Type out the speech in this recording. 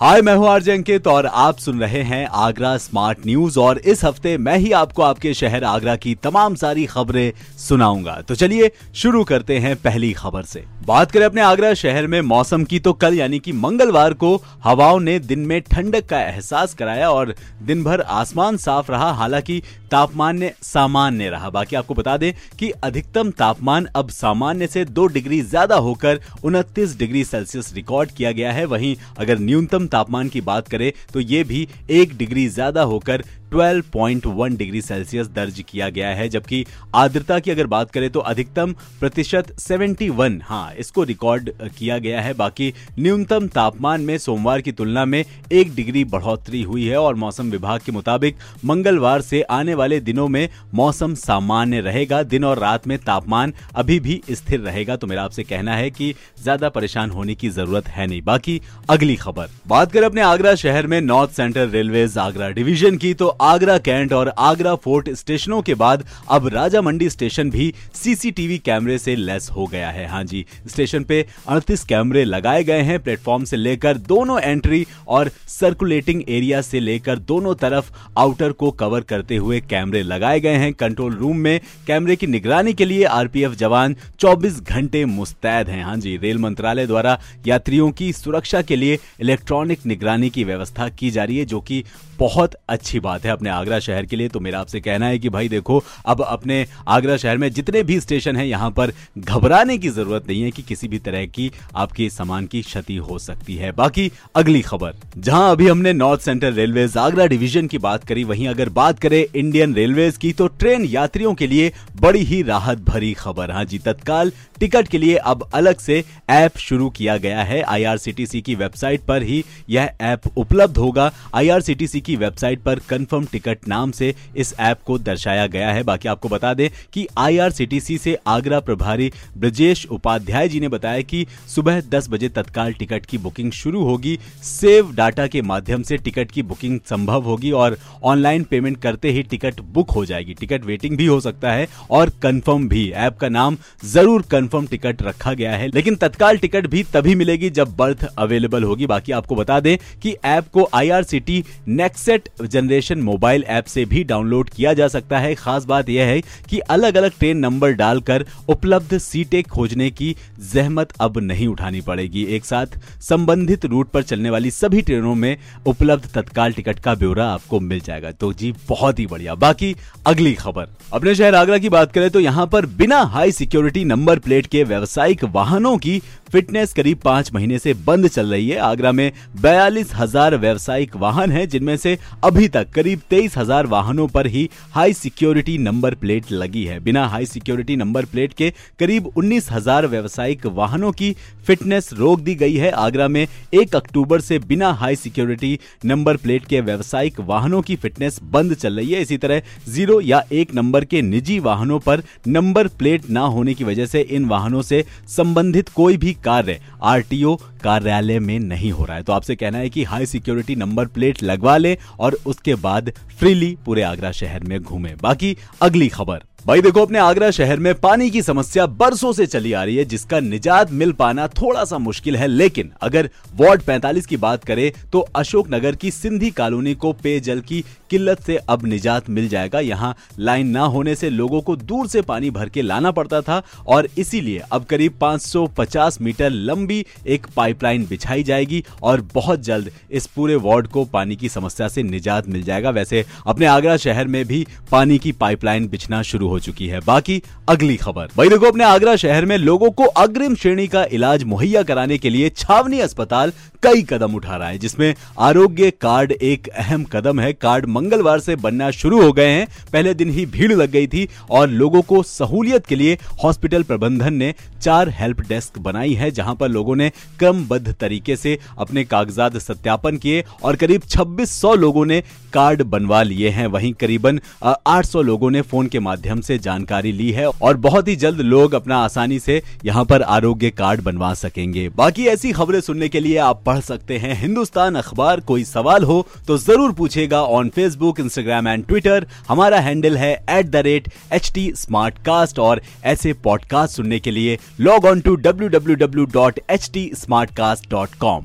हाय, मैं हूँ आरजे अंकित और आप सुन रहे हैं आगरा स्मार्ट न्यूज़ और इस हफ़्ते मैं ही आपको आपके शहर आगरा की तमाम सारी खबरें सुनाऊँगा। तो चलिए शुरू करते हैं पहली खबर से। बात करें अपने आगरा शहर में मौसम की तो कल यानी कि मंगलवार को हवाओं ने दिन में ठंडक का एहसास कराया और दिन भर आसमान साफ़ रहा, हालाँकि तापमान ने सामान्य रहा। बाकी आपको बता दें कि अधिकतम तापमान अब सामान्य से दो डिग्री ज़्यादा होकर उनतीस डिग्री सेल्सियस रिकॉर्ड किया गया है। वहीं अगर न्यूनतम तापमान की बात करें तो ये भी एक डिग्री ज़्यादा होकर 12.1 डिग्री सेल्सियस दर्ज किया गया है। जबकि आर्द्रता की अगर बात करें तो अधिकतम प्रतिशत 71 हाँ इसको रिकॉर्ड किया गया है। बाकी न्यूनतम तापमान में सोमवार की तुलना में एक डिग्री बढ़ोतरी हुई है और मौसम विभाग के मुताबिक मंगलवार से आने वाले दिनों में मौसम सामान्य रहेगा। दिन और रात में तापमान अभी भी स्थिर रहेगा। तो मेरा आपसे कहना है कि ज़्यादा परेशान होने की ज़रूरत है नहीं। बाकी अगली खबर। बात करें अपने आगरा शहर में North Central Railway Agra division की तो आगरा कैंट और आगरा फोर्ट स्टेशनों के बाद अब राजा मंडी स्टेशन भी सीसीटीवी कैमरे से लेस हो गया है। हाँ जी, स्टेशन पे 38 कैमरे लगाए गए हैं। प्लेटफॉर्म से लेकर दोनों एंट्री और सर्कुलेटिंग एरिया से लेकर दोनों तरफ़ आउटर को कवर करते हुए कैमरे लगाए गए हैं। कंट्रोल रूम में कैमरे की निगरानी के लिए आरपीएफ जवान 24 घंटे मुस्तैद हैं। हाँ जी, रेल मंत्रालय द्वारा यात्रियों की सुरक्षा के लिए इलेक्ट्रॉनिक निगरानी की व्यवस्था की जा रही है, जो कि बहुत अच्छी बात है अपने आगरा शहर के लिए। तो मेरा आपसे कहना है कि भाई देखो, अब अपने आगरा शहर में जितने भी स्टेशन है, यहाँ पर घबराने की ज़रूरत नहीं है कि किसी भी तरह की आपके सामान की क्षति हो सकती है। बाकी अगली खबर, जहाँ अभी हमने North Central Railway Agra division की बात करी, वहीं अगर बात करें इंडियन रेलवे की तो ट्रेन यात्रियों के लिए बड़ी ही राहत भरी खबर। हाँ जी, तत्काल टिकट के लिए अब अलग से ऐप शुरू किया गया है। आईआरसीटीसी की वेबसाइट पर ही यह ऐप उपलब्ध होगा। आईआरसीटीसी की वेबसाइट पर कंफर्म टिकट नाम से इस ऐप को दर्शाया गया है। बाकी आपको बता दें कि आईआरसीटीसी से आगरा प्रभारी ब्रजेश उपाध्याय जी ने बताया कि सुबह 10 बजे तत्काल टिकट की बुकिंग शुरू होगी। सेव डाटा के माध्यम से टिकट की बुकिंग संभव होगी और ऑनलाइन पेमेंट करते ही टिकट बुक हो जाएगी। टिकट वेटिंग भी हो सकता है और कंफर्म भी। ऐप का नाम ज़रूर कंफर्म टिकट रखा गया है। लेकिन तत्काल टिकट भी तभी मिलेगी जब बर्थ अवेलेबल होगी। बाकी आपको बता दें कि ऐप को IRCT next next generation mobile app से भी डाउनलोड किया जा सकता है। खास बात यह है कि अलग अलग ट्रेन नंबर डालकर उपलब्ध सीटें खोजने की जहमत अब नहीं उठानी पड़ेगी। एक साथ संबंधित रूट पर चलने वाली सभी ट्रेनों में उपलब्ध तत्काल टिकट का ब्यौरा आपको मिल जाएगा। तो जी, बहुत ही बढ़िया। बाकी अगली खबर। अपने शहर आगरा की बात करें तो यहाँ पर बिना हाई सिक्योरिटी नंबर प्लेट के व्यवसायिक वाहनों की फिटनेस करीब पाँच महीने से बंद चल रही है। आगरा में बयालीस हज़ार व्यवसायिक वाहन हैं, जिनमें से अभी तक करीब तेईस हज़ार वाहनों पर ही हाई सिक्योरिटी नंबर प्लेट लगी है। बिना हाई सिक्योरिटी नंबर प्लेट के करीब उन्नीस हज़ार व्यवसायिक वाहनों की फिटनेस रोक दी गई है। आगरा में एक अक्टूबर से बिना हाई सिक्योरिटी नंबर प्लेट के व्यावसायिक वाहनों की फिटनेस बंद चल रही है। इसी तरह ज़ीरो या एक नंबर के निजी वाहनों पर नंबर प्लेट न होने की वजह से इन वाहनों से संबंधित कोई भी कार्य आरटीओ कार्यालय में नहीं हो रहा है। तो आपसे कहना है कि हाई सिक्योरिटी नंबर प्लेट लगवा ले और उसके बाद फ्रीली पूरे आगरा शहर में घूमे। बाकी अगली खबर। भाई देखो, अपने आगरा शहर में पानी की समस्या बरसों से चली आ रही है, जिसका निजात मिल पाना थोड़ा सा मुश्किल है। लेकिन अगर वार्ड 45 की बात करें तो अशोक नगर की सिंधी कॉलोनी को पेयजल की किल्लत से अब निजात मिल जाएगा। यहाँ लाइन ना होने से लोगों को दूर से पानी भर के लाना पड़ता था और इसीलिए अब करीब 550 मीटर लंबी एक पाइपलाइन बिछाई जाएगी और बहुत जल्द इस पूरे वार्ड को पानी की समस्या से निजात मिल जाएगा। वैसे अपने आगरा शहर में भी पानी की पाइपलाइन बिछना शुरू हो चुकी है। बाकी अगली खबर। भाई देखो अपने आगरा शहर में लोगों को अग्रिम श्रेणी का इलाज मुहैया कराने के लिए छावनी अस्पताल कई कदम उठा रहा है, जिसमें आरोग्य कार्ड एक अहम कदम है। कार्ड मंगलवार से बनना शुरू हो गए हैं। पहले दिन ही भीड़ लग गई थी और लोगों को सहूलियत के लिए हॉस्पिटल प्रबंधन ने चार हेल्प डेस्क बनाई है, जहाँ पर लोगों ने क्रमबद्ध तरीके से अपने कागजात सत्यापन किए और करीब 2600 लोगों ने कार्ड बनवा लिए हैं। वहीं करीबन 800 लोगों ने फ़ोन के माध्यम उनसे जानकारी ली है और बहुत ही जल्द लोग अपना आसानी से यहाँ पर आरोग्य कार्ड बनवा सकेंगे। बाकी ऐसी खबरें सुनने के लिए आप पढ़ सकते हैं हिंदुस्तान अखबार। कोई सवाल हो तो ज़रूर पूछेगा on Facebook Instagram and Twitter हमारा हैंडल है at the rate H T smart cast और ऐसे पॉडकास्ट सुनने के लिए log on to W W W dot H T smart cast dot com